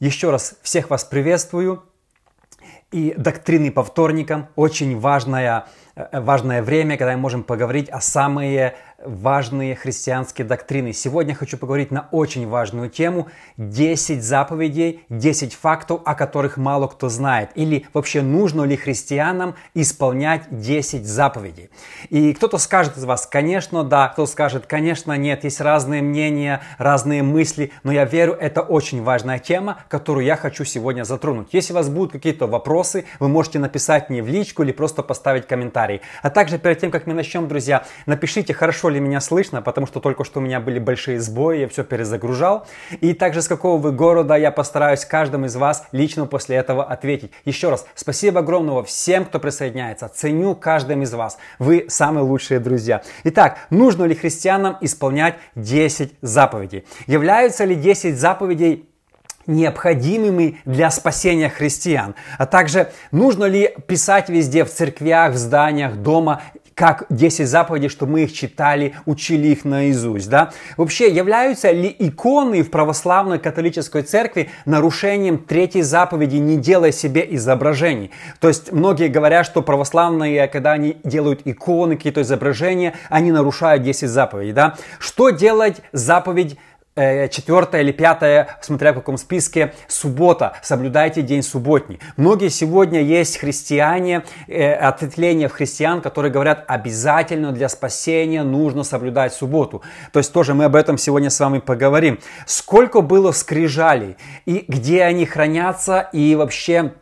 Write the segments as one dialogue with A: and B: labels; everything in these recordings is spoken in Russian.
A: Еще раз всех вас приветствую. И доктрины по вторникам очень важная, важное время, когда мы можем поговорить о самые важные христианские доктрины. Сегодня хочу поговорить на очень важную тему 10 заповедей, 10 фактов, о которых мало кто знает. Или вообще нужно ли христианам исполнять 10 заповедей. И кто-то скажет из вас, конечно, да, кто скажет, конечно, нет. Есть разные мнения, разные мысли, но я верю, это очень важная тема, которую я хочу сегодня затронуть. Если у вас будут какие-то вопросы, вы можете написать мне в личку или просто поставить комментарий. А также перед тем, как мы начнем, друзья, напишите, хорошо ли меня слышно, потому что только что у меня были большие сбои, я все перезагружал. И также с какого вы города, я постараюсь каждому из вас лично после этого ответить. Еще раз, спасибо огромного всем, кто присоединяется. Ценю каждым из вас. Вы самые лучшие друзья. Итак, нужно ли христианам исполнять 10 заповедей? Являются ли 10 заповедей необходимыми для спасения христиан, а также нужно ли писать везде в церквях, в зданиях, дома как 10 заповедей, чтобы мы их читали, учили их наизусть, да? Вообще, являются ли иконы в православной католической церкви нарушением третьей заповеди «не делай себе изображений»? То есть, многие говорят, что православные, когда они делают иконы, какие-то изображения, они нарушают 10 заповедей, да? Что делать заповедь Э, четвертое или пятое, смотря в каком списке, суббота. Соблюдайте день субботний. Многие сегодня есть христиане, э, ответвления в христиан, которые говорят, обязательно для спасения нужно соблюдать субботу. То есть тоже мы об этом сегодня с вами поговорим. Сколько было скрижалей и где они хранятся и вообще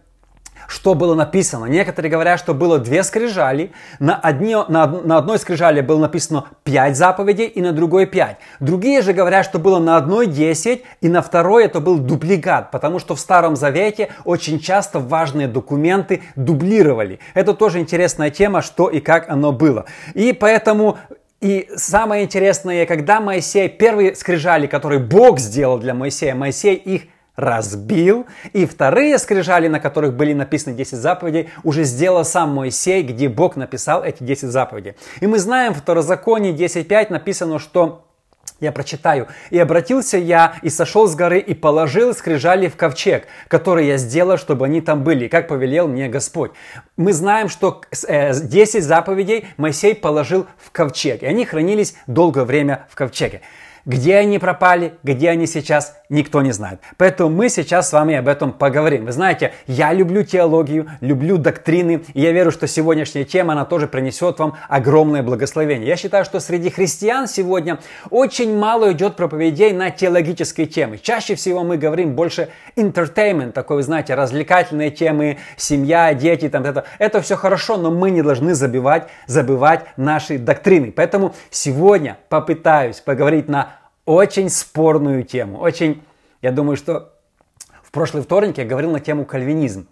A: что было написано. Некоторые говорят, что было две скрижали. На, одни, на, на одной скрижали было написано пять заповедей и на другой пять. Другие же говорят, что было на одной десять и на второй это был дубликат, потому что в Старом Завете очень часто важные документы дублировали. Это тоже интересная тема, что и как оно было. И поэтому и самое интересное, когда Моисей, первые скрижали, которые Бог сделал для Моисея, Моисей их разбил, и вторые скрижали, на которых были написаны 10 заповедей, уже сделал сам Моисей, где Бог написал эти 10 заповедей. И мы знаем, в Второзаконии 10.5 написано, что я прочитаю. «И обратился я, и сошел с горы, и положил скрижали в ковчег, который я сделал, чтобы они там были, как повелел мне Господь». Мы знаем, что 10 э, заповедей Моисей положил в ковчег, и они хранились долгое время в ковчеге. Где они пропали, где они сейчас, никто не знает. Поэтому мы сейчас с вами об этом поговорим. Вы знаете, я люблю теологию, люблю доктрины, и я верю, что сегодняшняя тема, она тоже принесет вам огромное благословение. Я считаю, что среди христиан сегодня очень мало идет проповедей на теологические темы. Чаще всего мы говорим больше entertainment, такой, вы знаете, развлекательные темы, семья, дети, там это. Это все хорошо, но мы не должны забивать, забывать наши доктрины. Поэтому сегодня попытаюсь поговорить на очень спорную тему. Очень, я думаю, что в прошлый вторник я говорил на тему кальвинизм.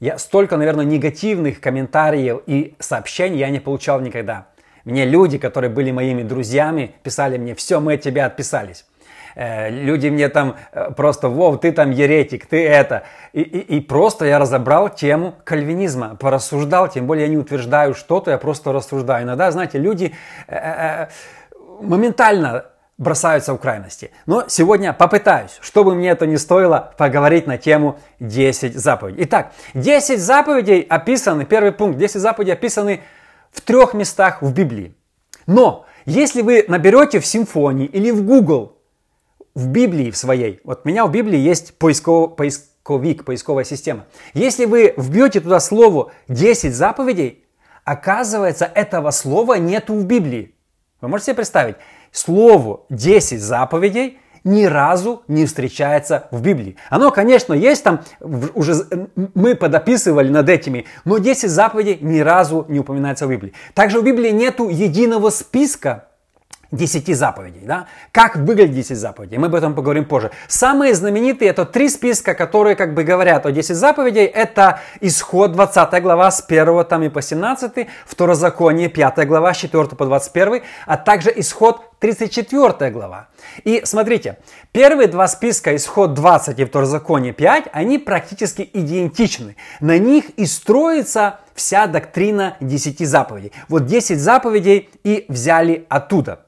A: Я столько, наверное, негативных комментариев и сообщений я не получал никогда. Мне люди, которые были моими друзьями, писали мне, все, мы от тебя отписались. Э, люди мне там э, просто, Вов, ты там еретик, ты это. И, и, и просто я разобрал тему кальвинизма, порассуждал, тем более я не утверждаю что-то, я просто рассуждаю. Иногда, знаете, люди э, моментально бросаются в крайности. Но сегодня попытаюсь, чтобы мне это не стоило, поговорить на тему 10 заповедей. Итак, 10 заповедей описаны, первый пункт, 10 заповедей описаны в трех местах в Библии. Но если вы наберете в симфонии или в Google, в Библии в своей, вот у меня в Библии есть поисковый, поисковик, поисковая система. Если вы вбьете туда слово 10 заповедей, оказывается, этого слова нету в Библии. Вы можете себе представить? Слову 10 заповедей ни разу не встречается в Библии. Оно, конечно, есть там, уже мы подописывали над этими, но 10 заповедей ни разу не упоминается в Библии. Также в Библии нету единого списка 10 заповедей. Да? Как выглядят 10 заповедей? Мы об этом поговорим позже. Самые знаменитые это три списка, которые как бы говорят о 10 заповедей. Это исход 20 глава с 1 там и по 17, второзаконие 5 глава с 4 по 21, а также исход 34 глава. И смотрите, первые два списка, исход 20 и второзаконие 5, они практически идентичны. На них и строится вся доктрина 10 заповедей. Вот 10 заповедей и взяли оттуда.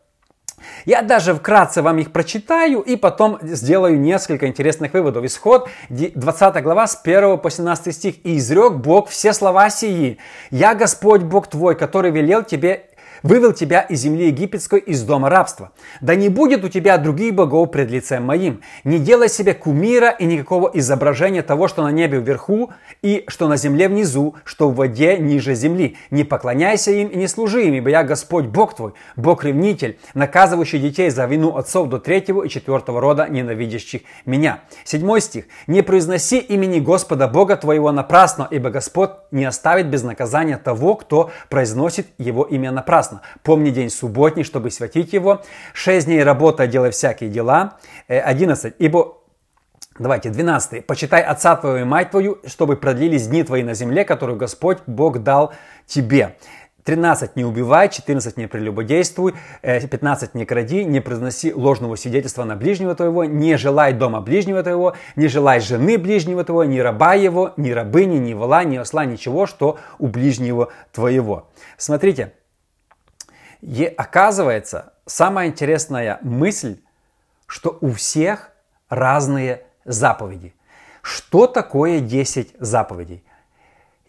A: Я даже вкратце вам их прочитаю и потом сделаю несколько интересных выводов. Исход 20 глава с 1 по 17 стих. «И изрек Бог все слова сии. Я Господь Бог твой, который велел тебе вывел тебя из земли египетской, из дома рабства. Да не будет у тебя других богов пред лицем моим. Не делай себе кумира и никакого изображения того, что на небе вверху и что на земле внизу, что в воде ниже земли. Не поклоняйся им и не служи им, ибо я Господь Бог твой, Бог-ревнитель, наказывающий детей за вину отцов до третьего и четвертого рода, ненавидящих меня. Седьмой стих. Не произноси имени Господа Бога твоего напрасно, ибо Господь не оставит без наказания того, кто произносит его имя напрасно напрасно. Помни день субботний, чтобы святить его. Шесть дней работа, делай всякие дела. Э, одиннадцать. Ибо Давайте, 12. «Почитай отца твоего и мать твою, чтобы продлились дни твои на земле, которую Господь Бог дал тебе». 13 не убивай, 14 не прелюбодействуй, 15 э, не кради, не произноси ложного свидетельства на ближнего твоего, не желай дома ближнего твоего, не желай жены ближнего твоего, ни раба его, ни рабыни, ни вола, ни осла, ничего, что у ближнего твоего. Смотрите, и оказывается, самая интересная мысль, что у всех разные заповеди. Что такое 10 заповедей?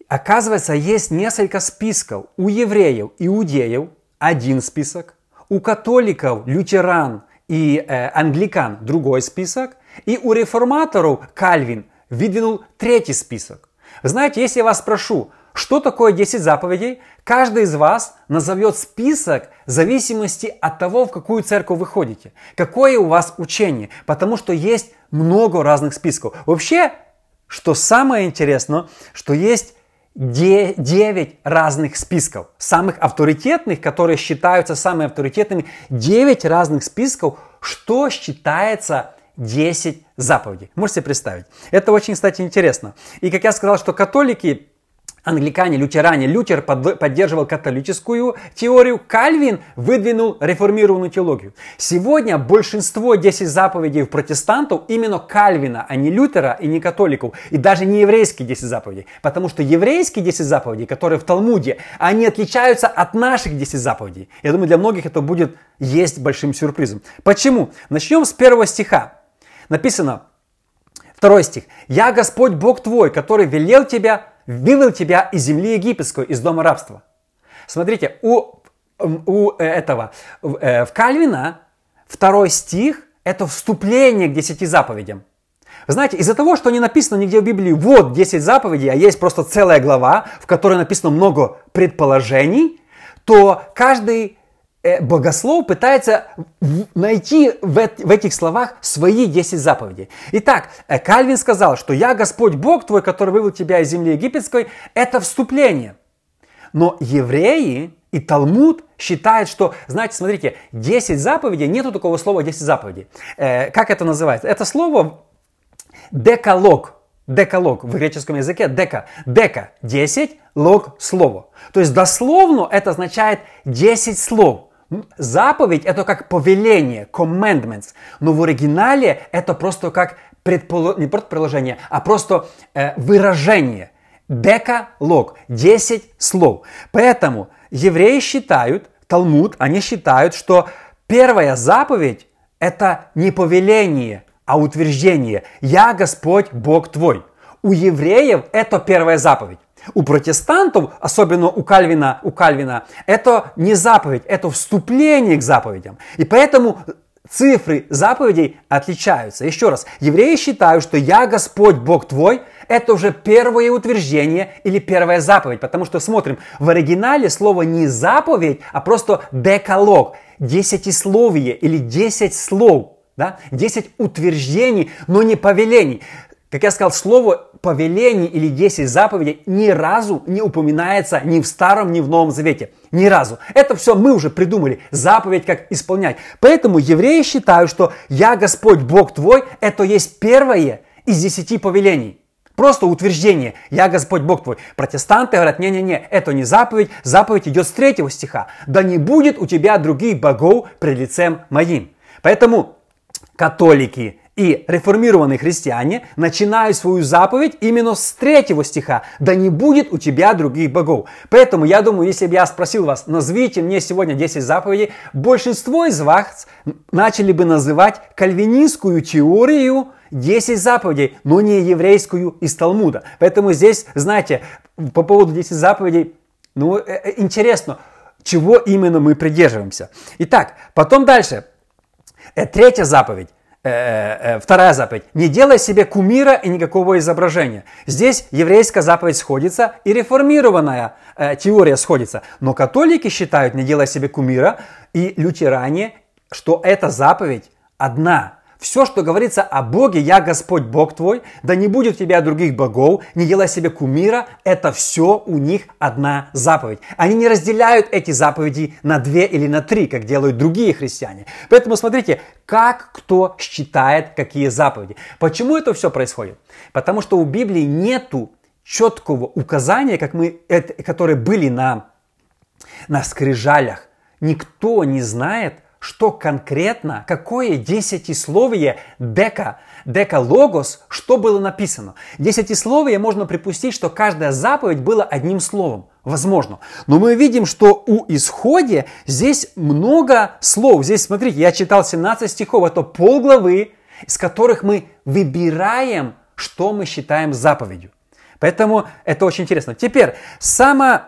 A: Оказывается, есть несколько списков. У евреев, иудеев один список, у католиков, лютеран и э, англикан другой список, и у реформаторов Кальвин выдвинул третий список. Знаете, если я вас спрошу, что такое 10 заповедей? Каждый из вас назовет список в зависимости от того, в какую церковь вы ходите. Какое у вас учение. Потому что есть много разных списков. Вообще, что самое интересное, что есть 9 разных списков. Самых авторитетных, которые считаются самыми авторитетными. 9 разных списков, что считается 10 заповедей. Можете представить. Это очень, кстати, интересно. И как я сказал, что католики англикане, лютеране. Лютер поддерживал католическую теорию, Кальвин выдвинул реформированную теологию. Сегодня большинство 10 заповедей протестантов именно Кальвина, а не Лютера и не католиков, и даже не еврейские 10 заповедей. Потому что еврейские 10 заповедей, которые в Талмуде, они отличаются от наших 10 заповедей. Я думаю, для многих это будет есть большим сюрпризом. Почему? Начнем с первого стиха. Написано, второй стих. «Я Господь Бог твой, который велел тебя вывел тебя из земли египетской, из дома рабства. Смотрите, у, у э, этого, э, в Кальвина второй стих – это вступление к десяти заповедям. Знаете, из-за того, что не написано нигде в Библии вот 10 заповедей, а есть просто целая глава, в которой написано много предположений, то каждый богослов пытается найти в, этих словах свои 10 заповедей. Итак, э, Кальвин сказал, что «Я Господь Бог твой, который вывел тебя из земли египетской» – это вступление. Но евреи и Талмуд считают, что, знаете, смотрите, 10 заповедей, нету такого слова 10 заповедей. Э, как это называется? Это слово декалог. Декалог в греческом языке дека. Дека – 10, лог – слово. То есть дословно это означает 10 слов. Заповедь это как повеление, commandments, но в оригинале это просто как предполо... не просто приложение, а просто э, выражение. Декалог, 10 слов. Поэтому евреи считают, Талмуд, они считают, что первая заповедь это не повеление, а утверждение. Я Господь Бог твой. У евреев это первая заповедь. У протестантов, особенно у Кальвина, у Кальвина, это не заповедь, это вступление к заповедям. И поэтому цифры заповедей отличаются. Еще раз, евреи считают, что «Я Господь Бог твой» – это уже первое утверждение или первая заповедь. Потому что, смотрим, в оригинале слово не заповедь, а просто декалог, десятисловие или десять слов. Да? 10 утверждений, но не повелений. Как я сказал, слово повеление или 10 заповедей ни разу не упоминается ни в Старом, ни в Новом Завете. Ни разу. Это все мы уже придумали. Заповедь как исполнять. Поэтому евреи считают, что «Я Господь Бог твой» это есть первое из десяти повелений. Просто утверждение «Я Господь Бог твой». Протестанты говорят, не-не-не, это не заповедь, заповедь идет с третьего стиха. «Да не будет у тебя других богов пред лицем моим». Поэтому католики, И реформированные христиане начинают свою заповедь именно с третьего стиха. «Да не будет у тебя других богов». Поэтому я думаю, если бы я спросил вас, назовите мне сегодня 10 заповедей, большинство из вас начали бы называть кальвинистскую теорию 10 заповедей, но не еврейскую из Талмуда. Поэтому здесь, знаете, по поводу 10 заповедей, ну, э, э, интересно, чего именно мы придерживаемся. Итак, потом дальше. Э, третья заповедь. Вторая заповедь. Не делай себе кумира и никакого изображения. Здесь еврейская заповедь сходится и реформированная теория сходится. Но католики считают, не делай себе кумира, и лютеране, что эта заповедь одна – все, что говорится о Боге, я Господь Бог твой, да не будет у тебя других богов, не делай себе кумира, это все у них одна заповедь. Они не разделяют эти заповеди на две или на три, как делают другие христиане. Поэтому смотрите, как кто считает какие заповеди. Почему это все происходит? Потому что у Библии нету четкого указания, как мы, которые были на, на скрижалях. Никто не знает, что конкретно, какое десятисловие дека, дека логос, что было написано. Десятисловие можно припустить, что каждая заповедь была одним словом. Возможно. Но мы видим, что у исходе здесь много слов. Здесь, смотрите, я читал 17 стихов, это полглавы, из которых мы выбираем, что мы считаем заповедью. Поэтому это очень интересно. Теперь, самое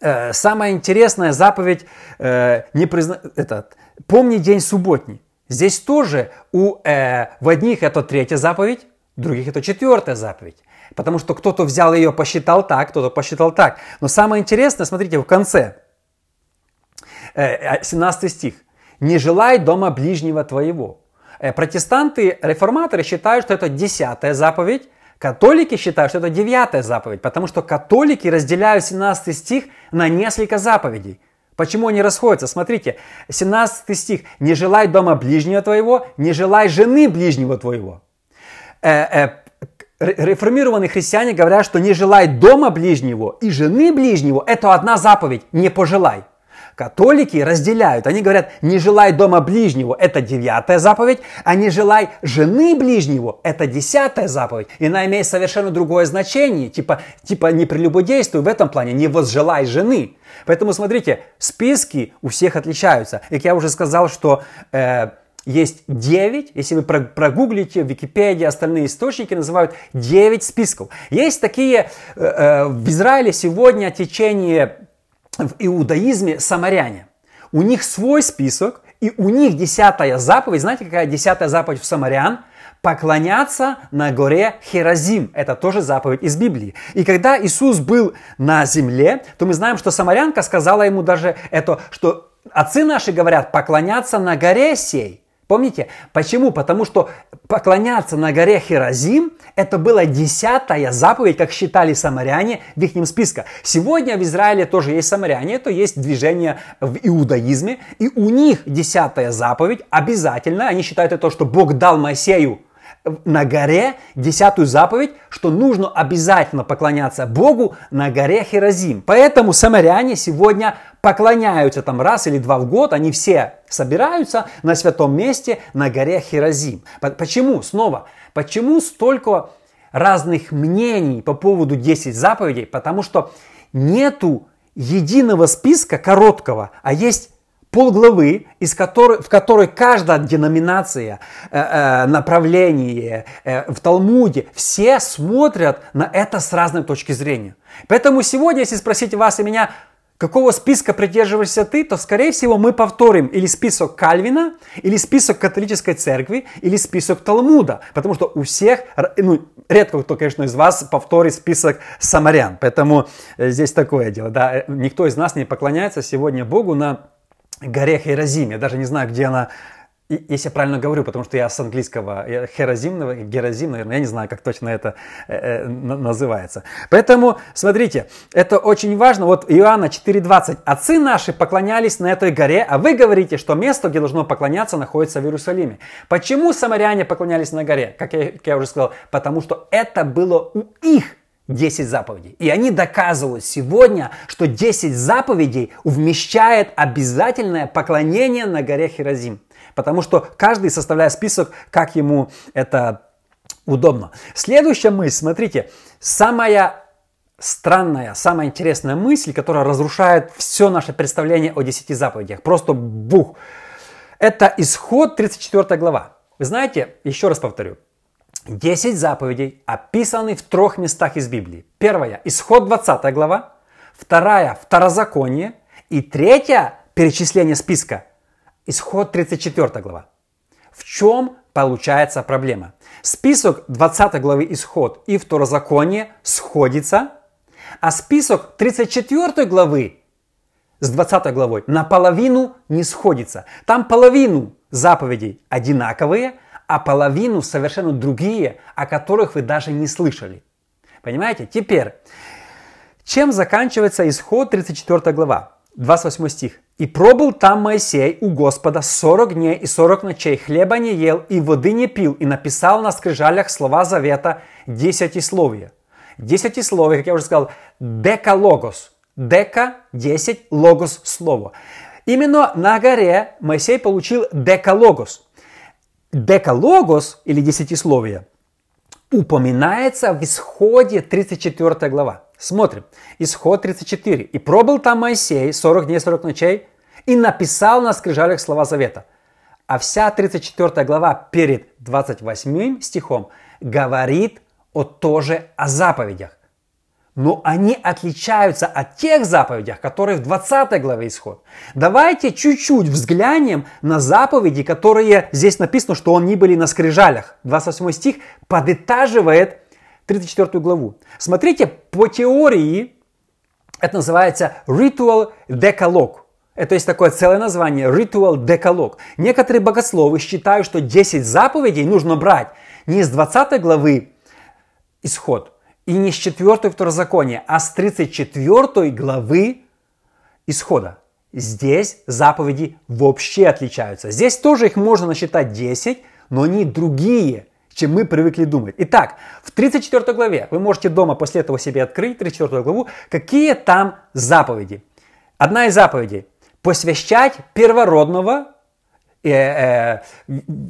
A: Э, самая интересная заповедь э, не призна... этот, «Помни день субботний». Здесь тоже у, э, в одних это третья заповедь, в других это четвертая заповедь. Потому что кто-то взял ее, посчитал так, кто-то посчитал так. Но самое интересное, смотрите, в конце, э, 17 э, стих. «Не желай дома ближнего твоего». Э, протестанты, реформаторы считают, что это десятая заповедь, Католики считают, что это девятая заповедь, потому что католики разделяют 17 стих на несколько заповедей. Почему они расходятся? Смотрите, 17 стих. «Не желай дома ближнего твоего, не желай жены ближнего твоего». Э, э, реформированные христиане говорят, что не желай дома ближнего и жены ближнего – это одна заповедь, не пожелай. Католики разделяют. Они говорят, не желай дома ближнего, это девятая заповедь, а не желай жены ближнего, это десятая заповедь. И она имеет совершенно другое значение, типа, типа не прелюбодействуй в этом плане, не возжелай жены. Поэтому смотрите, списки у всех отличаются. Как я уже сказал, что э, есть 9, если вы прогуглите в Википедии, остальные источники называют 9 списков. Есть такие э, э, в Израиле сегодня течение в иудаизме самаряне. У них свой список, и у них десятая заповедь, знаете, какая десятая заповедь в самарян? Поклоняться на горе Херазим. Это тоже заповедь из Библии. И когда Иисус был на земле, то мы знаем, что самарянка сказала ему даже это, что отцы наши говорят поклоняться на горе сей. Помните? Почему? Потому что поклоняться на горе Херазим – это была десятая заповедь, как считали самаряне в их списке. Сегодня в Израиле тоже есть самаряне, это есть движение в иудаизме, и у них десятая заповедь обязательно, они считают это то, что Бог дал Моисею на горе десятую заповедь, что нужно обязательно поклоняться Богу на горе Херазим. Поэтому самаряне сегодня поклоняются там раз или два в год, они все собираются на святом месте на горе Херазим. Почему? Снова, почему столько разных мнений по поводу 10 заповедей? Потому что нету единого списка короткого, а есть полглавы, из которой, в которой каждая деноминация, э, э, направление э, в Талмуде, все смотрят на это с разной точки зрения. Поэтому сегодня, если спросить вас и меня, какого списка придерживаешься ты, то, скорее всего, мы повторим или список Кальвина, или список католической церкви, или список Талмуда. Потому что у всех, ну, редко кто, конечно, из вас повторит список самарян. Поэтому э, здесь такое дело. Да? Никто из нас не поклоняется сегодня Богу на горе Херазим. Я даже не знаю, где она если я правильно говорю, потому что я с английского херазимного, геразим, наверное, я не знаю, как точно это э, э называется. Поэтому, смотрите, это очень важно. Вот Иоанна 4.20. «Отцы наши поклонялись на этой горе, а вы говорите, что место, где должно поклоняться, находится в Иерусалиме». Почему самаряне поклонялись на горе? Как я, как я уже сказал, потому что это было у их 10 заповедей. И они доказывают сегодня, что 10 заповедей вмещает обязательное поклонение на горе Херазим. Потому что каждый составляет список, как ему это удобно. Следующая мысль, смотрите, самая странная, самая интересная мысль, которая разрушает все наше представление о десяти заповедях. Просто бух. Это исход 34 глава. Вы знаете, еще раз повторю, 10 заповедей описаны в трех местах из Библии. Первая – исход 20 глава, вторая – второзаконие, и третья – перечисление списка – исход 34 глава. В чем получается проблема? Список 20 главы исход и второзаконие сходится, а список 34 главы с 20 главой наполовину не сходится. Там половину заповедей одинаковые, а половину совершенно другие, о которых вы даже не слышали. Понимаете? Теперь, чем заканчивается исход 34 глава? 28 стих. «И пробыл там Моисей у Господа 40 дней и 40 ночей, хлеба не ел и воды не пил, и написал на скрижалях слова завета десятисловия». Десятисловие, как я уже сказал, декалогос. Дека – 10, логос – слово. Именно на горе Моисей получил декалогос. Декалогос или десятисловие упоминается в исходе 34 глава. Смотрим. Исход 34. «И пробыл там Моисей 40 дней 40 ночей и написал на скрижалях слова завета». А вся 34 глава перед 28 стихом говорит о тоже о заповедях но они отличаются от тех заповедях, которые в 20 главе исход. Давайте чуть-чуть взглянем на заповеди, которые здесь написано, что они были на скрижалях. 28 стих подытаживает 34 главу. Смотрите, по теории это называется ritual decalogue. Это есть такое целое название ritual decalogue. Некоторые богословы считают, что 10 заповедей нужно брать не из 20 главы исход, и не с 4 второзакония, а с 34 главы исхода. Здесь заповеди вообще отличаются. Здесь тоже их можно насчитать 10, но они другие, чем мы привыкли думать. Итак, в 34 главе, вы можете дома после этого себе открыть 34 главу, какие там заповеди. Одна из заповедей – посвящать первородного э, э,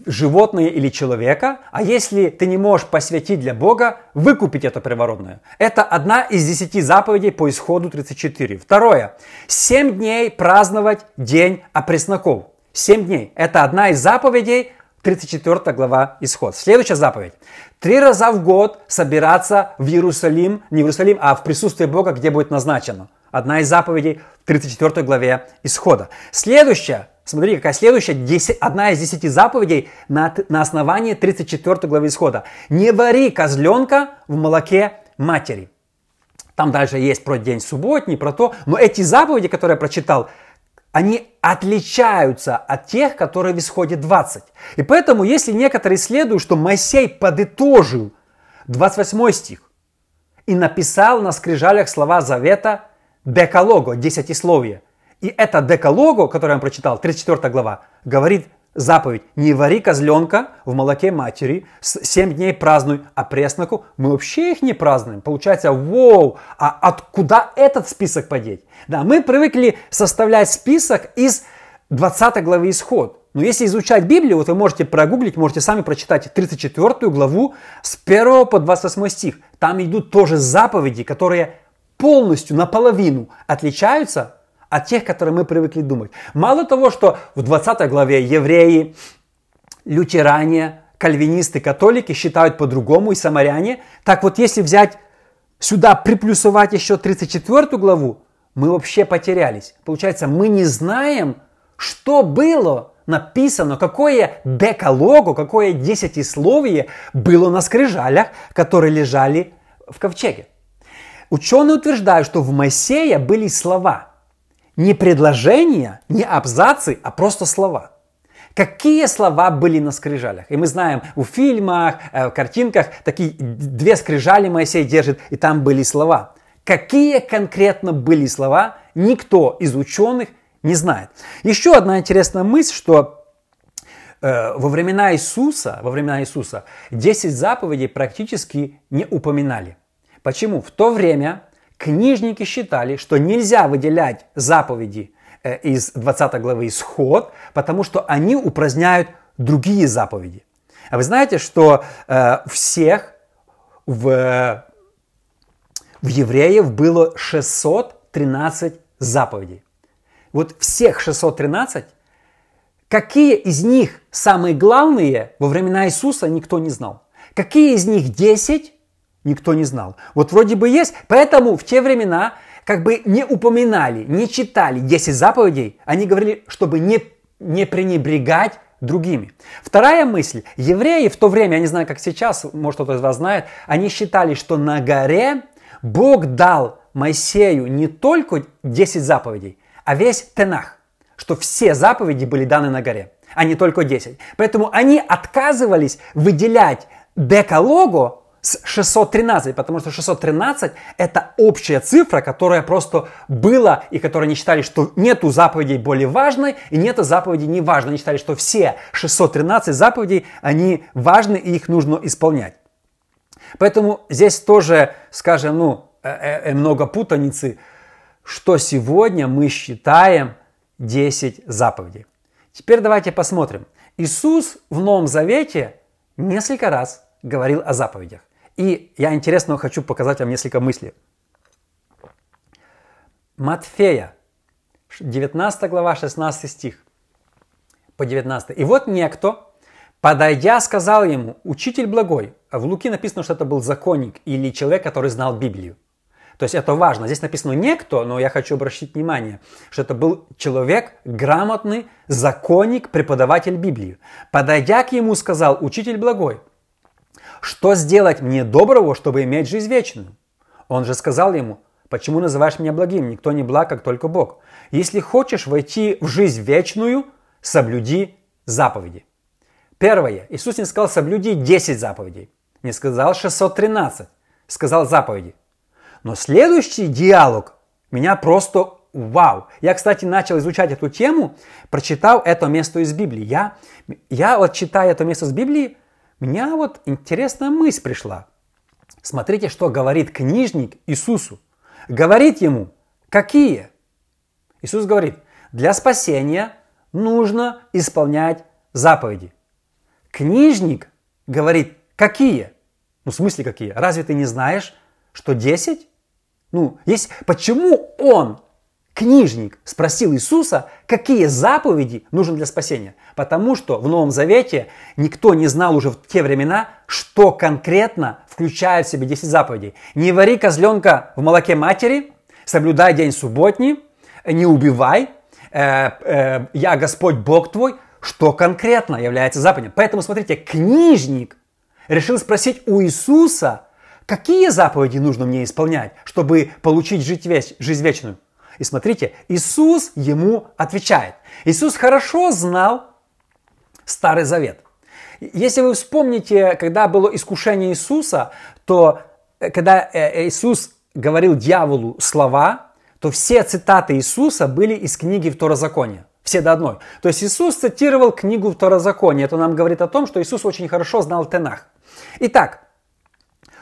A: животное или человека, а если ты не можешь посвятить для Бога, выкупить это приворотное. Это одна из десяти заповедей по исходу 34. Второе. Семь дней праздновать день опресноков. Семь дней. Это одна из заповедей 34 глава Исход. Следующая заповедь. Три раза в год собираться в Иерусалим, не в Иерусалим, а в присутствии Бога, где будет назначено. Одна из заповедей 34 главе Исхода. Следующая Смотри, какая следующая, 10, одна из десяти заповедей на, на основании 34 главы Исхода. Не вари козленка в молоке матери. Там дальше есть про день субботний, про то. Но эти заповеди, которые я прочитал, они отличаются от тех, которые в Исходе 20. И поэтому, если некоторые исследуют, что Моисей подытожил 28 стих и написал на скрижалях слова завета декалого, десятисловие, и это декалого, которое я прочитал, 34 глава, говорит заповедь «Не вари козленка в молоке матери, 7 дней празднуй, а пресноку». Мы вообще их не празднуем. Получается, вау, а откуда этот список подеть? Да, мы привыкли составлять список из 20 главы Исход. Но если изучать Библию, вот вы можете прогуглить, можете сами прочитать 34 главу с 1 по 28 стих. Там идут тоже заповеди, которые полностью наполовину отличаются от тех, которые мы привыкли думать. Мало того, что в 20 главе евреи, лютеране, кальвинисты, католики считают по-другому и самаряне, так вот если взять сюда, приплюсовать еще 34 главу, мы вообще потерялись. Получается, мы не знаем, что было написано, какое декалогу, какое десятисловие было на скрижалях, которые лежали в ковчеге. Ученые утверждают, что в Моисея были слова – не предложения, не абзацы, а просто слова. Какие слова были на скрижалях? И мы знаем, в фильмах, э, в картинках такие две скрижали Моисей держит, и там были слова. Какие конкретно были слова, никто из ученых не знает. Еще одна интересная мысль, что э, во времена Иисуса, во времена Иисуса 10 заповедей практически не упоминали. Почему? В то время Книжники считали, что нельзя выделять заповеди э, из 20 главы Исход, потому что они упраздняют другие заповеди. А вы знаете, что э, всех в, в евреев было 613 заповедей. Вот всех 613, какие из них самые главные во времена Иисуса, никто не знал. Какие из них 10, никто не знал. Вот вроде бы есть, поэтому в те времена как бы не упоминали, не читали 10 заповедей, они говорили, чтобы не, не пренебрегать другими. Вторая мысль. Евреи в то время, я не знаю, как сейчас, может кто-то из вас знает, они считали, что на горе Бог дал Моисею не только 10 заповедей, а весь Тенах, что все заповеди были даны на горе, а не только 10. Поэтому они отказывались выделять декалогу с 613, потому что 613 это общая цифра, которая просто была и которая не считали, что нету заповедей более важной и нету заповедей не важной. Они считали, что все 613 заповедей, они важны и их нужно исполнять. Поэтому здесь тоже, скажем, ну, э, э, э, много путаницы, что сегодня мы считаем 10 заповедей. Теперь давайте посмотрим. Иисус в Новом Завете несколько раз говорил о заповедях. И я интересно хочу показать вам несколько мыслей. Матфея, 19 глава, 16 стих по 19. «И вот некто, подойдя, сказал ему, учитель благой». В Луки написано, что это был законник или человек, который знал Библию. То есть это важно. Здесь написано некто, но я хочу обратить внимание, что это был человек, грамотный, законник, преподаватель Библии. Подойдя к ему, сказал, учитель благой, что сделать мне доброго, чтобы иметь жизнь вечную? Он же сказал ему, почему называешь меня благим? Никто не благ, как только Бог. Если хочешь войти в жизнь вечную, соблюди заповеди. Первое. Иисус не сказал соблюди 10 заповедей. Не сказал 613. Сказал заповеди. Но следующий диалог меня просто вау. Я, кстати, начал изучать эту тему, прочитал это место из Библии. Я, я вот читая это место из Библии, меня вот интересная мысль пришла. Смотрите, что говорит книжник Иисусу. Говорит ему, какие? Иисус говорит, для спасения нужно исполнять заповеди. Книжник говорит, какие? Ну, в смысле какие? Разве ты не знаешь, что 10? Ну, есть, почему он книжник спросил Иисуса, какие заповеди нужны для спасения. Потому что в Новом Завете никто не знал уже в те времена, что конкретно включает в себя 10 заповедей. Не вари козленка в молоке матери, соблюдай день субботний, не убивай, э, э, я Господь Бог твой, что конкретно является заповедью. Поэтому, смотрите, книжник решил спросить у Иисуса, какие заповеди нужно мне исполнять, чтобы получить жизнь вечную. И смотрите, Иисус ему отвечает. Иисус хорошо знал Старый Завет. Если вы вспомните, когда было искушение Иисуса, то э, когда э, Иисус говорил дьяволу слова, то все цитаты Иисуса были из книги Второзакония. Все до одной. То есть Иисус цитировал книгу Второзакония. Это нам говорит о том, что Иисус очень хорошо знал Тенах. Итак,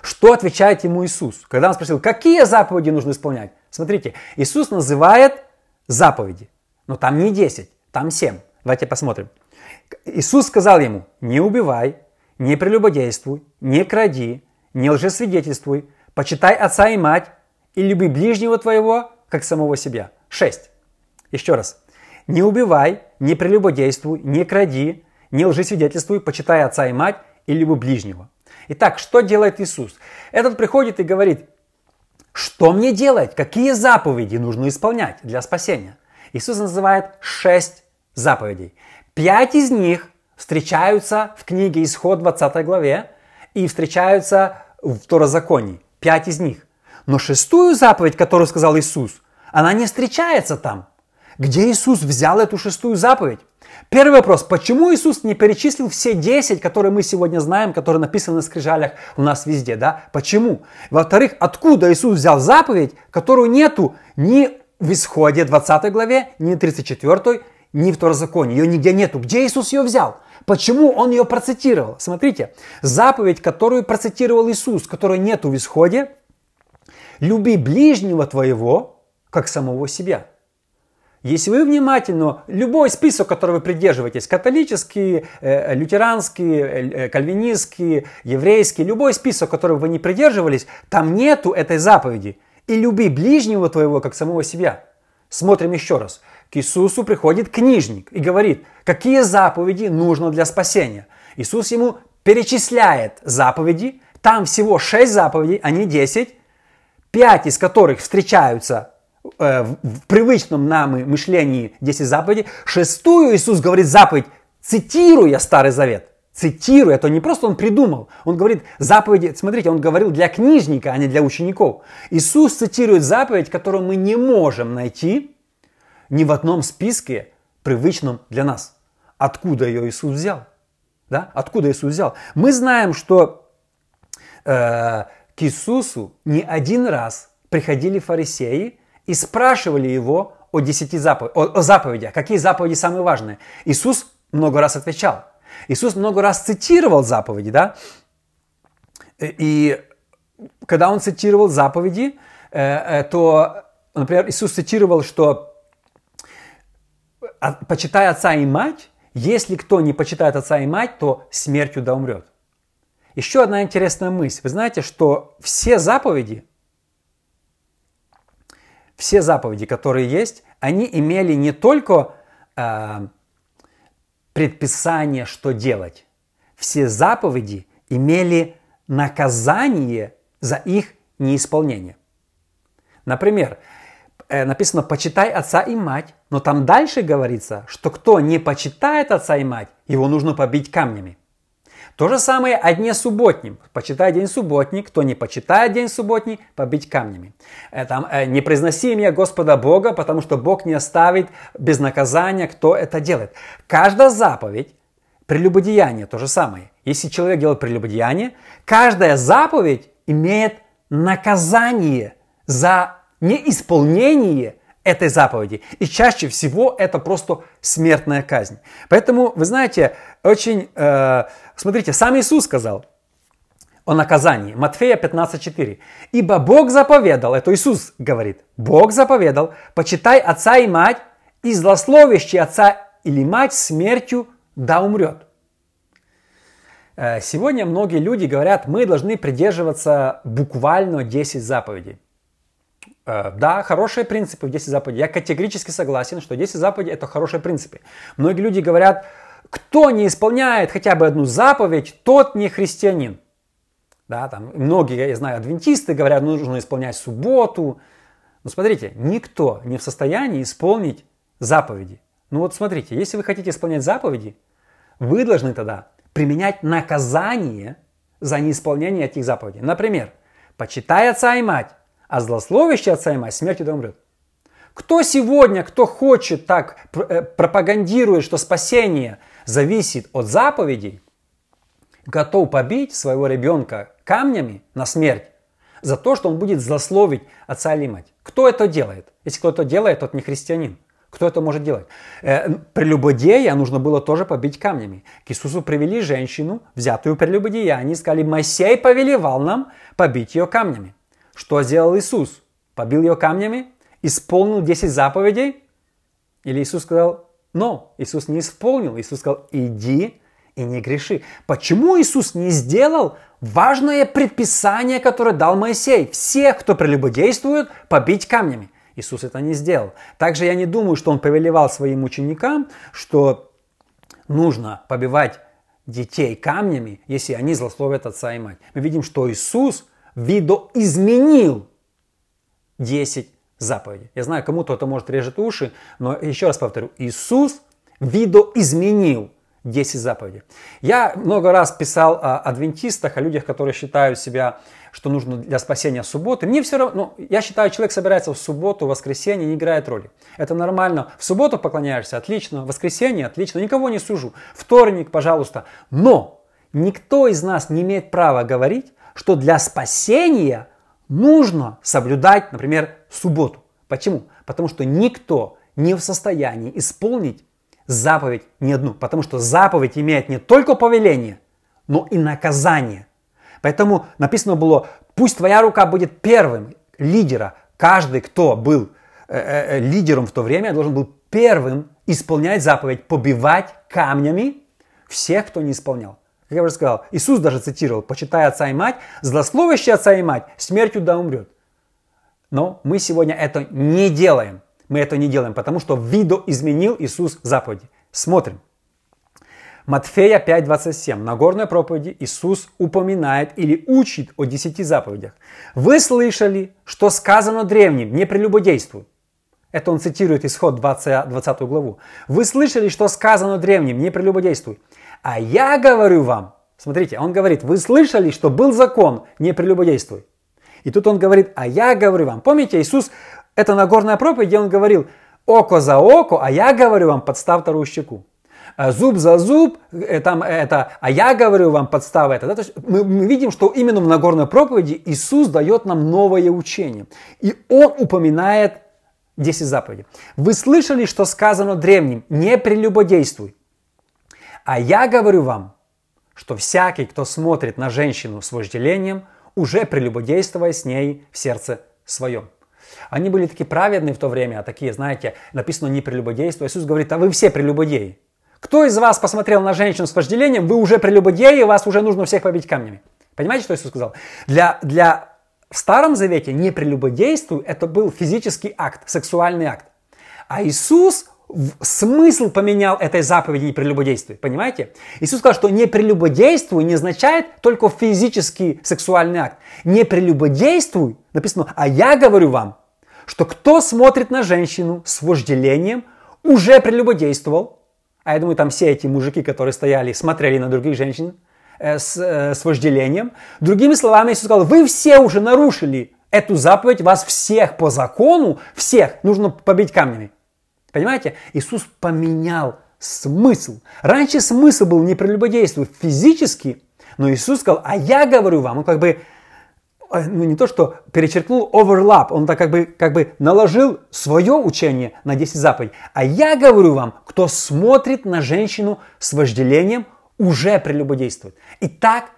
A: что отвечает ему Иисус? Когда он спросил, какие заповеди нужно исполнять? Смотрите, Иисус называет заповеди, но там не 10, там 7. Давайте посмотрим. Иисус сказал ему, не убивай, не прелюбодействуй, не кради, не лжесвидетельствуй, почитай отца и мать и люби ближнего твоего, как самого себя. 6. Еще раз. Не убивай, не прелюбодействуй, не кради, не лжесвидетельствуй, почитай отца и мать и люби ближнего. Итак, что делает Иисус? Этот приходит и говорит, что мне делать? Какие заповеди нужно исполнять для спасения? Иисус называет шесть заповедей. Пять из них встречаются в книге Исход 20 главе и встречаются в Второзаконии. Пять из них. Но шестую заповедь, которую сказал Иисус, она не встречается там. Где Иисус взял эту шестую заповедь? Первый вопрос. Почему Иисус не перечислил все 10, которые мы сегодня знаем, которые написаны на скрижалях у нас везде? Да? Почему? Во-вторых, откуда Иисус взял заповедь, которую нету ни в Исходе 20 главе, ни в 34, ни в Второзаконии. Ее нигде нету. Где Иисус ее взял? Почему он ее процитировал? Смотрите, заповедь, которую процитировал Иисус, которой нету в Исходе, люби ближнего твоего, как самого себя. Если вы внимательно, любой список, который вы придерживаетесь, католический, э, лютеранский, э, кальвинистский, еврейский, любой список, который вы не придерживались, там нету этой заповеди. И люби ближнего твоего, как самого себя. Смотрим еще раз. К Иисусу приходит книжник и говорит, какие заповеди нужно для спасения. Иисус ему перечисляет заповеди, там всего 6 заповедей, а не 10, 5 из которых встречаются э, в привычном нам мышлении 10 заповедей. Шестую Иисус говорит заповедь, цитируя Старый Завет. Цитируя, это не просто он придумал. Он говорит заповеди, смотрите, он говорил для книжника, а не для учеников. Иисус цитирует заповедь, которую мы не можем найти ни в одном списке, привычном для нас. Откуда ее Иисус взял? Да? Откуда Иисус взял? Мы знаем, что э, к Иисусу не один раз приходили фарисеи и спрашивали его о десяти заповедях, о, о заповедях, какие заповеди самые важные. Иисус много раз отвечал. Иисус много раз цитировал заповеди, да? И когда он цитировал заповеди, э, э, то, например, Иисус цитировал, что почитай отца и мать, если кто не почитает отца и мать, то смертью да умрет. Еще одна интересная мысль. Вы знаете, что все заповеди, все заповеди, которые есть, они имели не только э, предписание, что делать. Все заповеди имели наказание за их неисполнение. Например, Э, написано «почитай отца и мать», но там дальше говорится, что кто не почитает отца и мать, его нужно побить камнями. То же самое о дне субботнем. Почитай день субботний, кто не почитает день субботний, побить камнями. Э, там, э, не произноси имя Господа Бога, потому что Бог не оставит без наказания, кто это делает. Каждая заповедь, прелюбодеяние то же самое. Если человек делает прелюбодеяние, каждая заповедь имеет наказание за неисполнение этой заповеди. И чаще всего это просто смертная казнь. Поэтому, вы знаете, очень, э, смотрите, сам Иисус сказал о наказании. Матфея 15.4. «Ибо Бог заповедал», это Иисус говорит, Бог заповедал, почитай отца и мать, и злословящий отца или мать смертью да умрет. Э, сегодня многие люди говорят, мы должны придерживаться буквально 10 заповедей. Э, да, хорошие принципы в 10 заповедей. Я категорически согласен, что 10 заповедей это хорошие принципы. Многие люди говорят, кто не исполняет хотя бы одну заповедь, тот не христианин. Да, там многие, я знаю, адвентисты говорят, нужно исполнять субботу. Но смотрите, никто не в состоянии исполнить заповеди. Ну вот смотрите, если вы хотите исполнять заповеди, вы должны тогда применять наказание за неисполнение этих заповедей. Например, почитай отца и мать, а злословящий отца и мать смертью да умрет. Кто сегодня, кто хочет так, э, пропагандирует, что спасение зависит от заповедей, готов побить своего ребенка камнями на смерть за то, что он будет злословить отца или мать. Кто это делает? Если кто это делает, тот не христианин. Кто это может делать? Э, прелюбодея нужно было тоже побить камнями. К Иисусу привели женщину, взятую прелюбодеяние, и сказали, Моисей повелевал нам побить ее камнями. Что сделал Иисус? Побил ее камнями? Исполнил 10 заповедей? Или Иисус сказал, но Иисус не исполнил. Иисус сказал, иди и не греши. Почему Иисус не сделал важное предписание, которое дал Моисей? Всех, кто прелюбодействует, побить камнями. Иисус это не сделал. Также я не думаю, что Он повелевал своим ученикам, что нужно побивать детей камнями, если они злословят отца и мать. Мы видим, что Иисус – видоизменил 10 заповедей. Я знаю, кому-то это может режет уши, но еще раз повторю, Иисус видоизменил 10 заповедей. Я много раз писал о адвентистах, о людях, которые считают себя, что нужно для спасения субботы. Мне все равно, ну, я считаю, человек собирается в субботу, в воскресенье, не играет роли. Это нормально. В субботу поклоняешься, отлично. В воскресенье, отлично. Никого не сужу. Вторник, пожалуйста. Но никто из нас не имеет права говорить, что для спасения нужно соблюдать, например, субботу. Почему? Потому что никто не в состоянии исполнить заповедь ни одну. Потому что заповедь имеет не только повеление, но и наказание. Поэтому написано было, пусть твоя рука будет первым лидера. Каждый, кто был э, э, лидером в то время, должен был первым исполнять заповедь побивать камнями всех, кто не исполнял. Как я уже сказал, Иисус даже цитировал, почитай отца и мать, злословящий отца и мать, смертью да умрет. Но мы сегодня это не делаем. Мы это не делаем, потому что видоизменил Иисус заповеди. Смотрим. Матфея 5.27. На горной проповеди Иисус упоминает или учит о десяти заповедях. Вы слышали, что сказано древним, не прелюбодействуй. Это он цитирует исход 20, 20 главу. Вы слышали, что сказано древним, не прелюбодействуй. А я говорю вам, смотрите, он говорит, вы слышали, что был закон, не прелюбодействуй. И тут он говорит, а я говорю вам. Помните, Иисус, это Нагорная проповедь, где он говорил, око за око, а я говорю вам, подстав вторую щеку. «Э, зуб за зуб, э, там это, а я говорю вам, подстава это. Да? То есть мы, мы видим, что именно в Нагорной проповеди Иисус дает нам новое учение. И Он упоминает 10 заповедей. Вы слышали, что сказано древним, не прелюбодействуй. А я говорю вам, что всякий, кто смотрит на женщину с вожделением, уже прелюбодействуя с ней в сердце своем. Они были такие праведные в то время, а такие, знаете, написано не прелюбодейство. Иисус говорит, а вы все прелюбодеи. Кто из вас посмотрел на женщину с вожделением, вы уже прелюбодеи, вас уже нужно всех побить камнями. Понимаете, что Иисус сказал? Для, для в Старом Завете не прелюбодействуй, это был физический акт, сексуальный акт. А Иисус смысл поменял этой заповеди не прелюбодействуй. Понимаете? Иисус сказал, что не прелюбодействуй не означает только физический сексуальный акт. Не прелюбодействуй, написано, а я говорю вам, что кто смотрит на женщину с вожделением, уже прелюбодействовал. А я думаю, там все эти мужики, которые стояли, смотрели на других женщин э, с, э, с вожделением. Другими словами, Иисус сказал, вы все уже нарушили эту заповедь, вас всех по закону, всех нужно побить камнями. Понимаете? Иисус поменял смысл. Раньше смысл был не прелюбодействовать физически, но Иисус сказал, а я говорю вам, он как бы э, ну не то, что перечеркнул overlap, он так как бы, как бы наложил свое учение на 10 заповедей. А я говорю вам, кто смотрит на женщину с вожделением, уже прелюбодействует. И так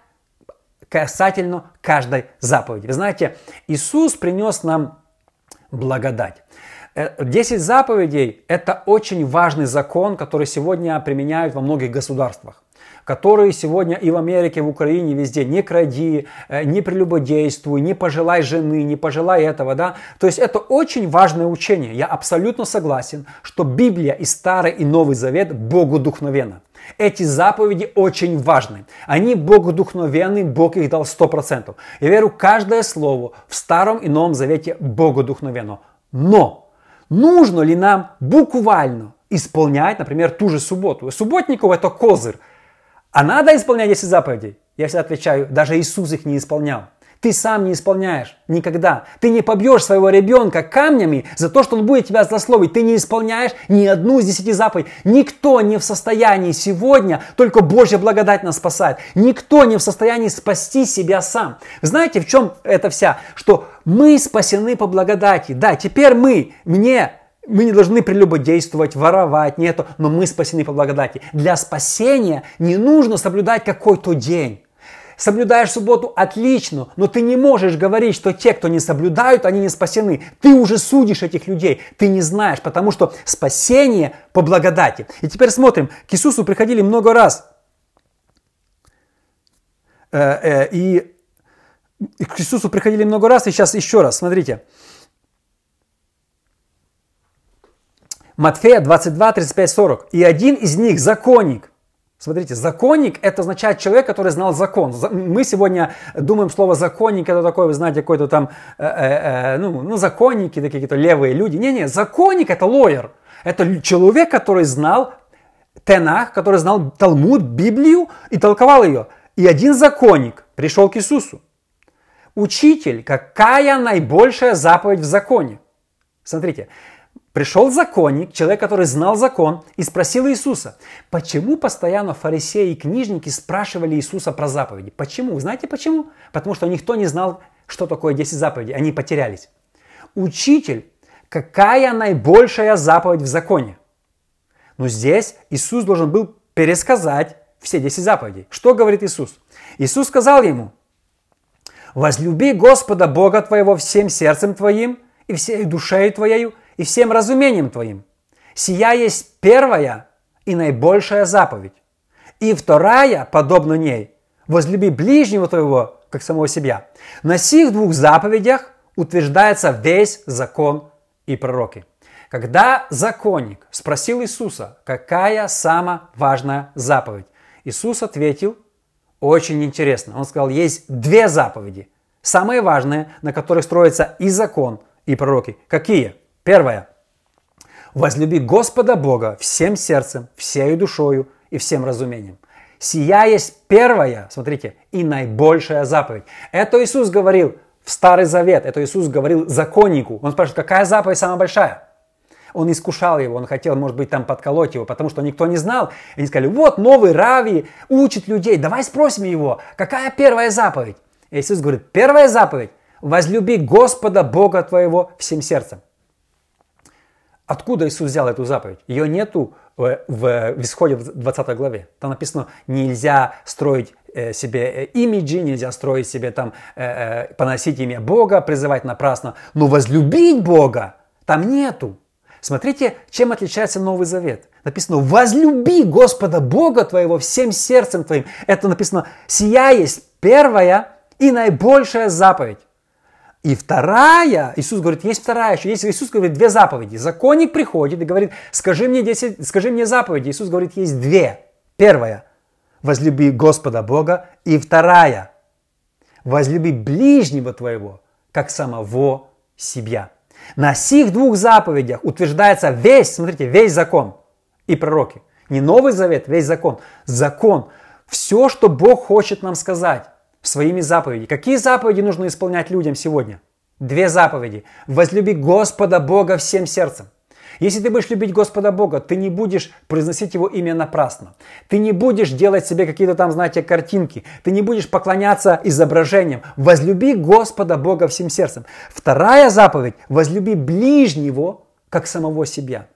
A: касательно каждой заповеди. Вы знаете, Иисус принес нам благодать. 10 э, заповедей – это очень важный закон, который сегодня применяют во многих государствах которые сегодня и в Америке, и в Украине, везде не кради, э, не прелюбодействуй, не пожелай жены, не пожелай этого, да. То есть это очень важное учение. Я абсолютно согласен, что Библия и Старый и Новый Завет Богу духновенно. Эти заповеди очень важны. Они Богу духновенны, Бог их дал 100%. Я верю, каждое слово в Старом и Новом Завете Богу духновенно. Но Нужно ли нам буквально исполнять, например, ту же субботу? Субботников это козырь. А надо исполнять 10 заповедей? Я всегда отвечаю, даже Иисус их не исполнял. Ты сам не исполняешь никогда. Ты не побьешь своего ребенка камнями за то, что он будет тебя злословить. Ты не исполняешь ни одну из десяти заповедей. Никто не в состоянии сегодня, только Божья благодать нас спасает. Никто не в состоянии спасти себя сам. Знаете, в чем это вся? Что мы спасены по благодати. Да, теперь мы, мне, мы не должны прелюбодействовать, воровать, нету, но мы спасены по благодати. Для спасения не нужно соблюдать какой-то день. Соблюдаешь субботу отлично, но ты не можешь говорить, что те, кто не соблюдают, они не спасены. Ты уже судишь этих людей, ты не знаешь, потому что спасение по благодати. И теперь смотрим, к Иисусу приходили много раз. Э, э, и к Иисусу приходили много раз, и сейчас еще раз, смотрите. Матфея 22, 35, 40. И один из них, законник, Смотрите, законник – это означает человек, который знал закон. Мы сегодня думаем слово законник – это такое, вы знаете, какой-то там, э, э, э ну, ну, законники, такие какие-то левые люди. Не-не, законник – это лоер. Это человек, который знал Тенах, который знал Талмуд, Библию и толковал ее. И один законник пришел к Иисусу. Учитель, какая наибольшая заповедь в законе? Смотрите, Пришел законник, человек, который знал закон, и спросил Иисуса, почему постоянно фарисеи и книжники спрашивали Иисуса про заповеди? Почему? Вы знаете почему? Потому что никто не знал, что такое 10 заповедей, они потерялись. Учитель, какая наибольшая заповедь в законе? Но здесь Иисус должен был пересказать все 10 заповедей. Что говорит Иисус? Иисус сказал ему, возлюби Господа Бога твоего всем сердцем твоим и всей душей твоею и всем разумением твоим. Сия есть первая и наибольшая заповедь. И вторая, подобно ней, возлюби ближнего твоего, как самого себя. На сих двух заповедях утверждается весь закон и пророки. Когда законник спросил Иисуса, какая самая важная заповедь, Иисус ответил, очень интересно. Он сказал, есть две заповеди, самые важные, на которых строится и закон, и пророки. Какие? Первое. Возлюби Господа Бога всем сердцем, всей душою и всем разумением. Сия есть первая, смотрите, и наибольшая заповедь. Это Иисус говорил в Старый Завет, это Иисус говорил законнику. Он спрашивает, какая заповедь самая большая? Он искушал его, он хотел, может быть, там подколоть его, потому что никто не знал. Они сказали, вот новый Рави учит людей, давай спросим его, какая первая заповедь? И Иисус говорит, первая заповедь, возлюби Господа Бога твоего всем сердцем. Откуда Иисус взял эту заповедь? Ее нету в, в, исходе в 20 главе. Там написано, нельзя строить э, себе э, имиджи, нельзя строить себе там, э, поносить имя Бога, призывать напрасно. Но возлюбить Бога там нету. Смотрите, чем отличается Новый Завет. Написано, возлюби Господа Бога твоего всем сердцем твоим. Это написано, сия есть первая и наибольшая заповедь. И вторая, Иисус говорит, есть вторая еще. Есть, Иисус говорит две заповеди. Законник приходит и говорит, скажи мне, 10, скажи мне заповеди. Иисус говорит, есть две. Первая, возлюби Господа Бога. И вторая, возлюби ближнего твоего, как самого себя. На сих двух заповедях утверждается весь, смотрите, весь закон и пророки. Не Новый Завет, весь закон. Закон. Все, что Бог хочет нам сказать своими заповедями. Какие заповеди нужно исполнять людям сегодня? Две заповеди. Возлюби Господа Бога всем сердцем. Если ты будешь любить Господа Бога, ты не будешь произносить Его имя напрасно. Ты не будешь делать себе какие-то там, знаете, картинки. Ты не будешь поклоняться изображениям. Возлюби Господа Бога всем сердцем. Вторая заповедь. Возлюби ближнего, как самого себя.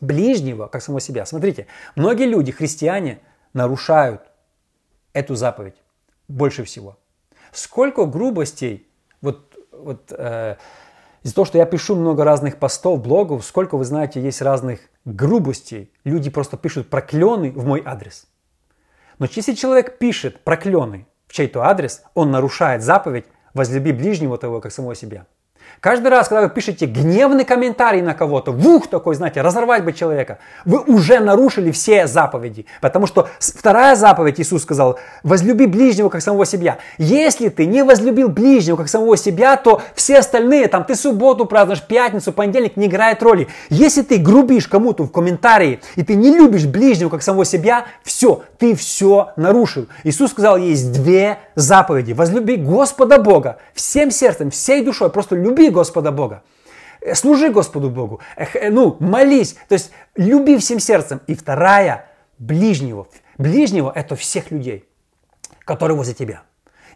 A: Ближнего, как самого себя. Смотрите, многие люди, христиане, нарушают эту заповедь больше всего. Сколько грубостей, вот, вот э, из-за того, что я пишу много разных постов, блогов, сколько, вы знаете, есть разных грубостей. Люди просто пишут проклены в мой адрес. Но если человек пишет проклены в чей-то адрес, он нарушает заповедь «возлюби ближнего того, как самого себя». Каждый раз, когда вы пишете гневный комментарий на кого-то, вух такой, знаете, разорвать бы человека, вы уже нарушили все заповеди. Потому что вторая заповедь Иисус сказал, возлюби ближнего как самого себя. Если ты не возлюбил ближнего как самого себя, то все остальные, там ты субботу празднуешь, пятницу, понедельник не играет роли. Если ты грубишь кому-то в комментарии, и ты не любишь ближнего как самого себя, все, ты все нарушил. Иисус сказал, есть две заповеди. Возлюби Господа Бога всем сердцем, всей душой, просто люби Господа Бога. Э, служи Господу Богу. Э, ну, молись. То есть люби всем сердцем. И вторая, ближнего. Ближнего – это всех людей, которые возле тебя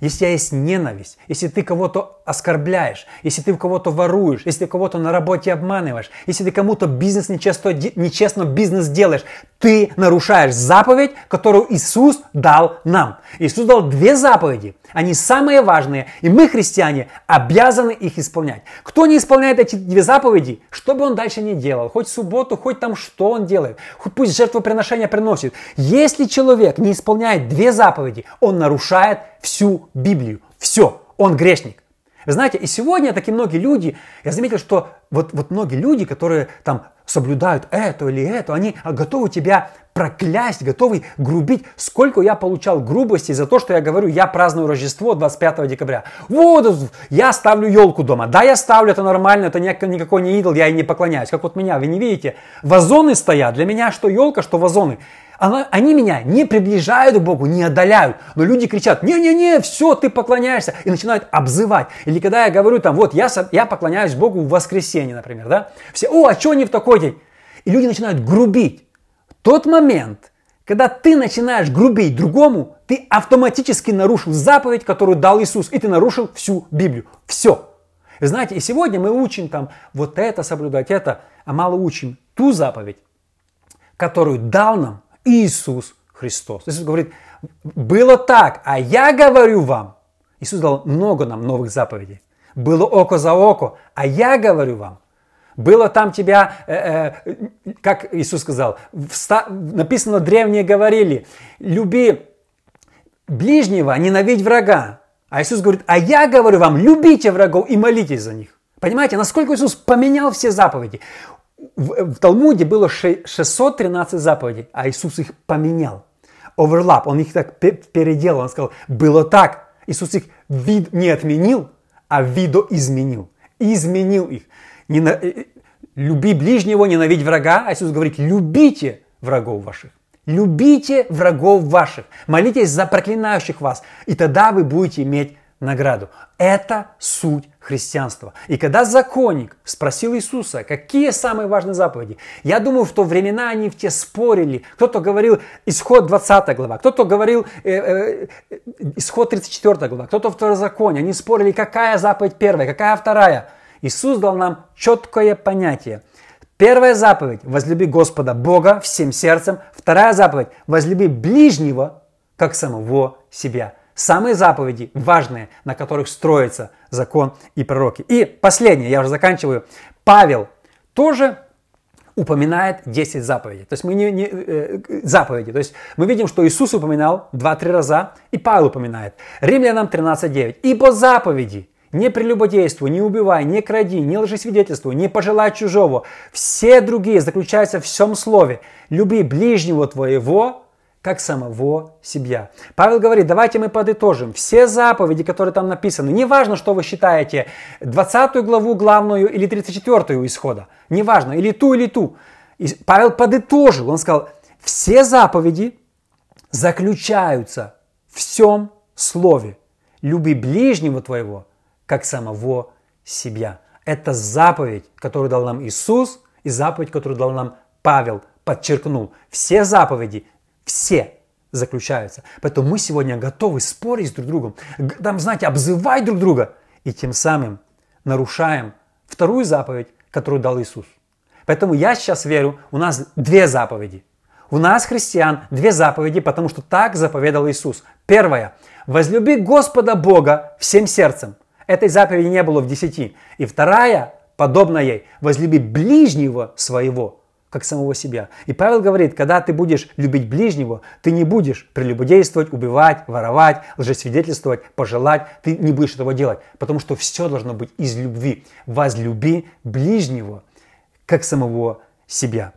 A: если у тебя есть ненависть, если ты кого-то оскорбляешь, если ты кого-то воруешь, если ты кого-то на работе обманываешь, если ты кому-то бизнес нечестно, нечестно бизнес делаешь, ты нарушаешь заповедь, которую Иисус дал нам. Иисус дал две заповеди. Они самые важные, и мы, христиане, обязаны их исполнять. Кто не исполняет эти две заповеди, что бы он дальше не делал, хоть субботу, хоть там что он делает, хоть пусть жертвоприношение приносит. Если человек не исполняет две заповеди, он нарушает всю Библию. Все, он грешник. Вы знаете, и сегодня такие многие люди, я заметил, что вот, вот многие люди, которые там соблюдают это или это, они готовы тебя проклясть, готовы грубить. Сколько я получал грубости за то, что я говорю, я праздную Рождество 25 декабря. Вот, я ставлю елку дома. Да, я ставлю, это нормально, это никакой не идол, я и не поклоняюсь. Как вот меня, вы не видите, вазоны стоят. Для меня что елка, что вазоны. Они меня не приближают к Богу, не отдаляют. Но люди кричат, не-не-не, все, ты поклоняешься. И начинают обзывать. Или когда я говорю там, вот я, я поклоняюсь Богу в воскресенье, например, да. Все, о, а что не в такой день? И люди начинают грубить. Тот момент, когда ты начинаешь грубить другому, ты автоматически нарушил заповедь, которую дал Иисус, и ты нарушил всю Библию. Все. Вы знаете, и сегодня мы учим там вот это соблюдать, это, а мало учим ту заповедь, которую дал нам Иисус Христос. Иисус говорит, было так, а я говорю вам. Иисус дал много нам новых заповедей. Было око за око, а я говорю вам. Было там тебя, э, э, как Иисус сказал, вста, написано, древние говорили, люби ближнего, ненавидь врага. А Иисус говорит, а я говорю вам, любите врагов и молитесь за них. Понимаете, насколько Иисус поменял все заповеди. В, в Талмуде было 613 заповедей, а Иисус их поменял. Оверлап, он их так переделал, он сказал, было так. Иисус их вид не отменил, а видоизменил. Изменил их. Не э, Люби ближнего, ненавидь врага. А Иисус говорит, любите врагов ваших. Любите врагов ваших. Молитесь за проклинающих вас. И тогда вы будете иметь награду. Это суть христианства. И когда законник спросил Иисуса, какие самые важные заповеди, я думаю, в то времена они в те спорили. Кто-то говорил исход 20 глава, кто-то говорил э, э, исход 34 глава, кто-то второзаконие. Они спорили, какая заповедь первая, какая вторая. Иисус дал нам четкое понятие. Первая заповедь – возлюби Господа Бога всем сердцем. Вторая заповедь – возлюби ближнего, как самого себя самые заповеди важные, на которых строится закон и пророки. И последнее, я уже заканчиваю. Павел тоже упоминает 10 заповедей. То есть мы не, не э, заповеди. То есть мы видим, что Иисус упоминал 2-3 раза, и Павел упоминает. Римлянам 13.9. Ибо заповеди не прелюбодействуй, не убивай, не кради, не лжесвидетельствуй, не пожелай чужого. Все другие заключаются в всем слове. Люби ближнего твоего, как самого себя. Павел говорит, давайте мы подытожим. Все заповеди, которые там написаны, неважно, что вы считаете, 20 главу главную или 34 исхода, неважно, или ту, или ту. И Павел подытожил, он сказал, все заповеди заключаются в всем слове. Люби ближнего твоего, как самого себя. Это заповедь, которую дал нам Иисус, и заповедь, которую дал нам Павел, подчеркнул. Все заповеди все заключаются. Поэтому мы сегодня готовы спорить с друг другом, там, знаете, обзывать друг друга. И тем самым нарушаем вторую заповедь, которую дал Иисус. Поэтому я сейчас верю, у нас две заповеди. У нас, христиан, две заповеди, потому что так заповедал Иисус. Первая. Возлюби Господа Бога всем сердцем. Этой заповеди не было в десяти. И вторая, подобная ей, возлюби ближнего своего как самого себя. И Павел говорит, когда ты будешь любить ближнего, ты не будешь прелюбодействовать, убивать, воровать, лжесвидетельствовать, пожелать. Ты не будешь этого делать, потому что все должно быть из любви. Возлюби ближнего, как самого себя.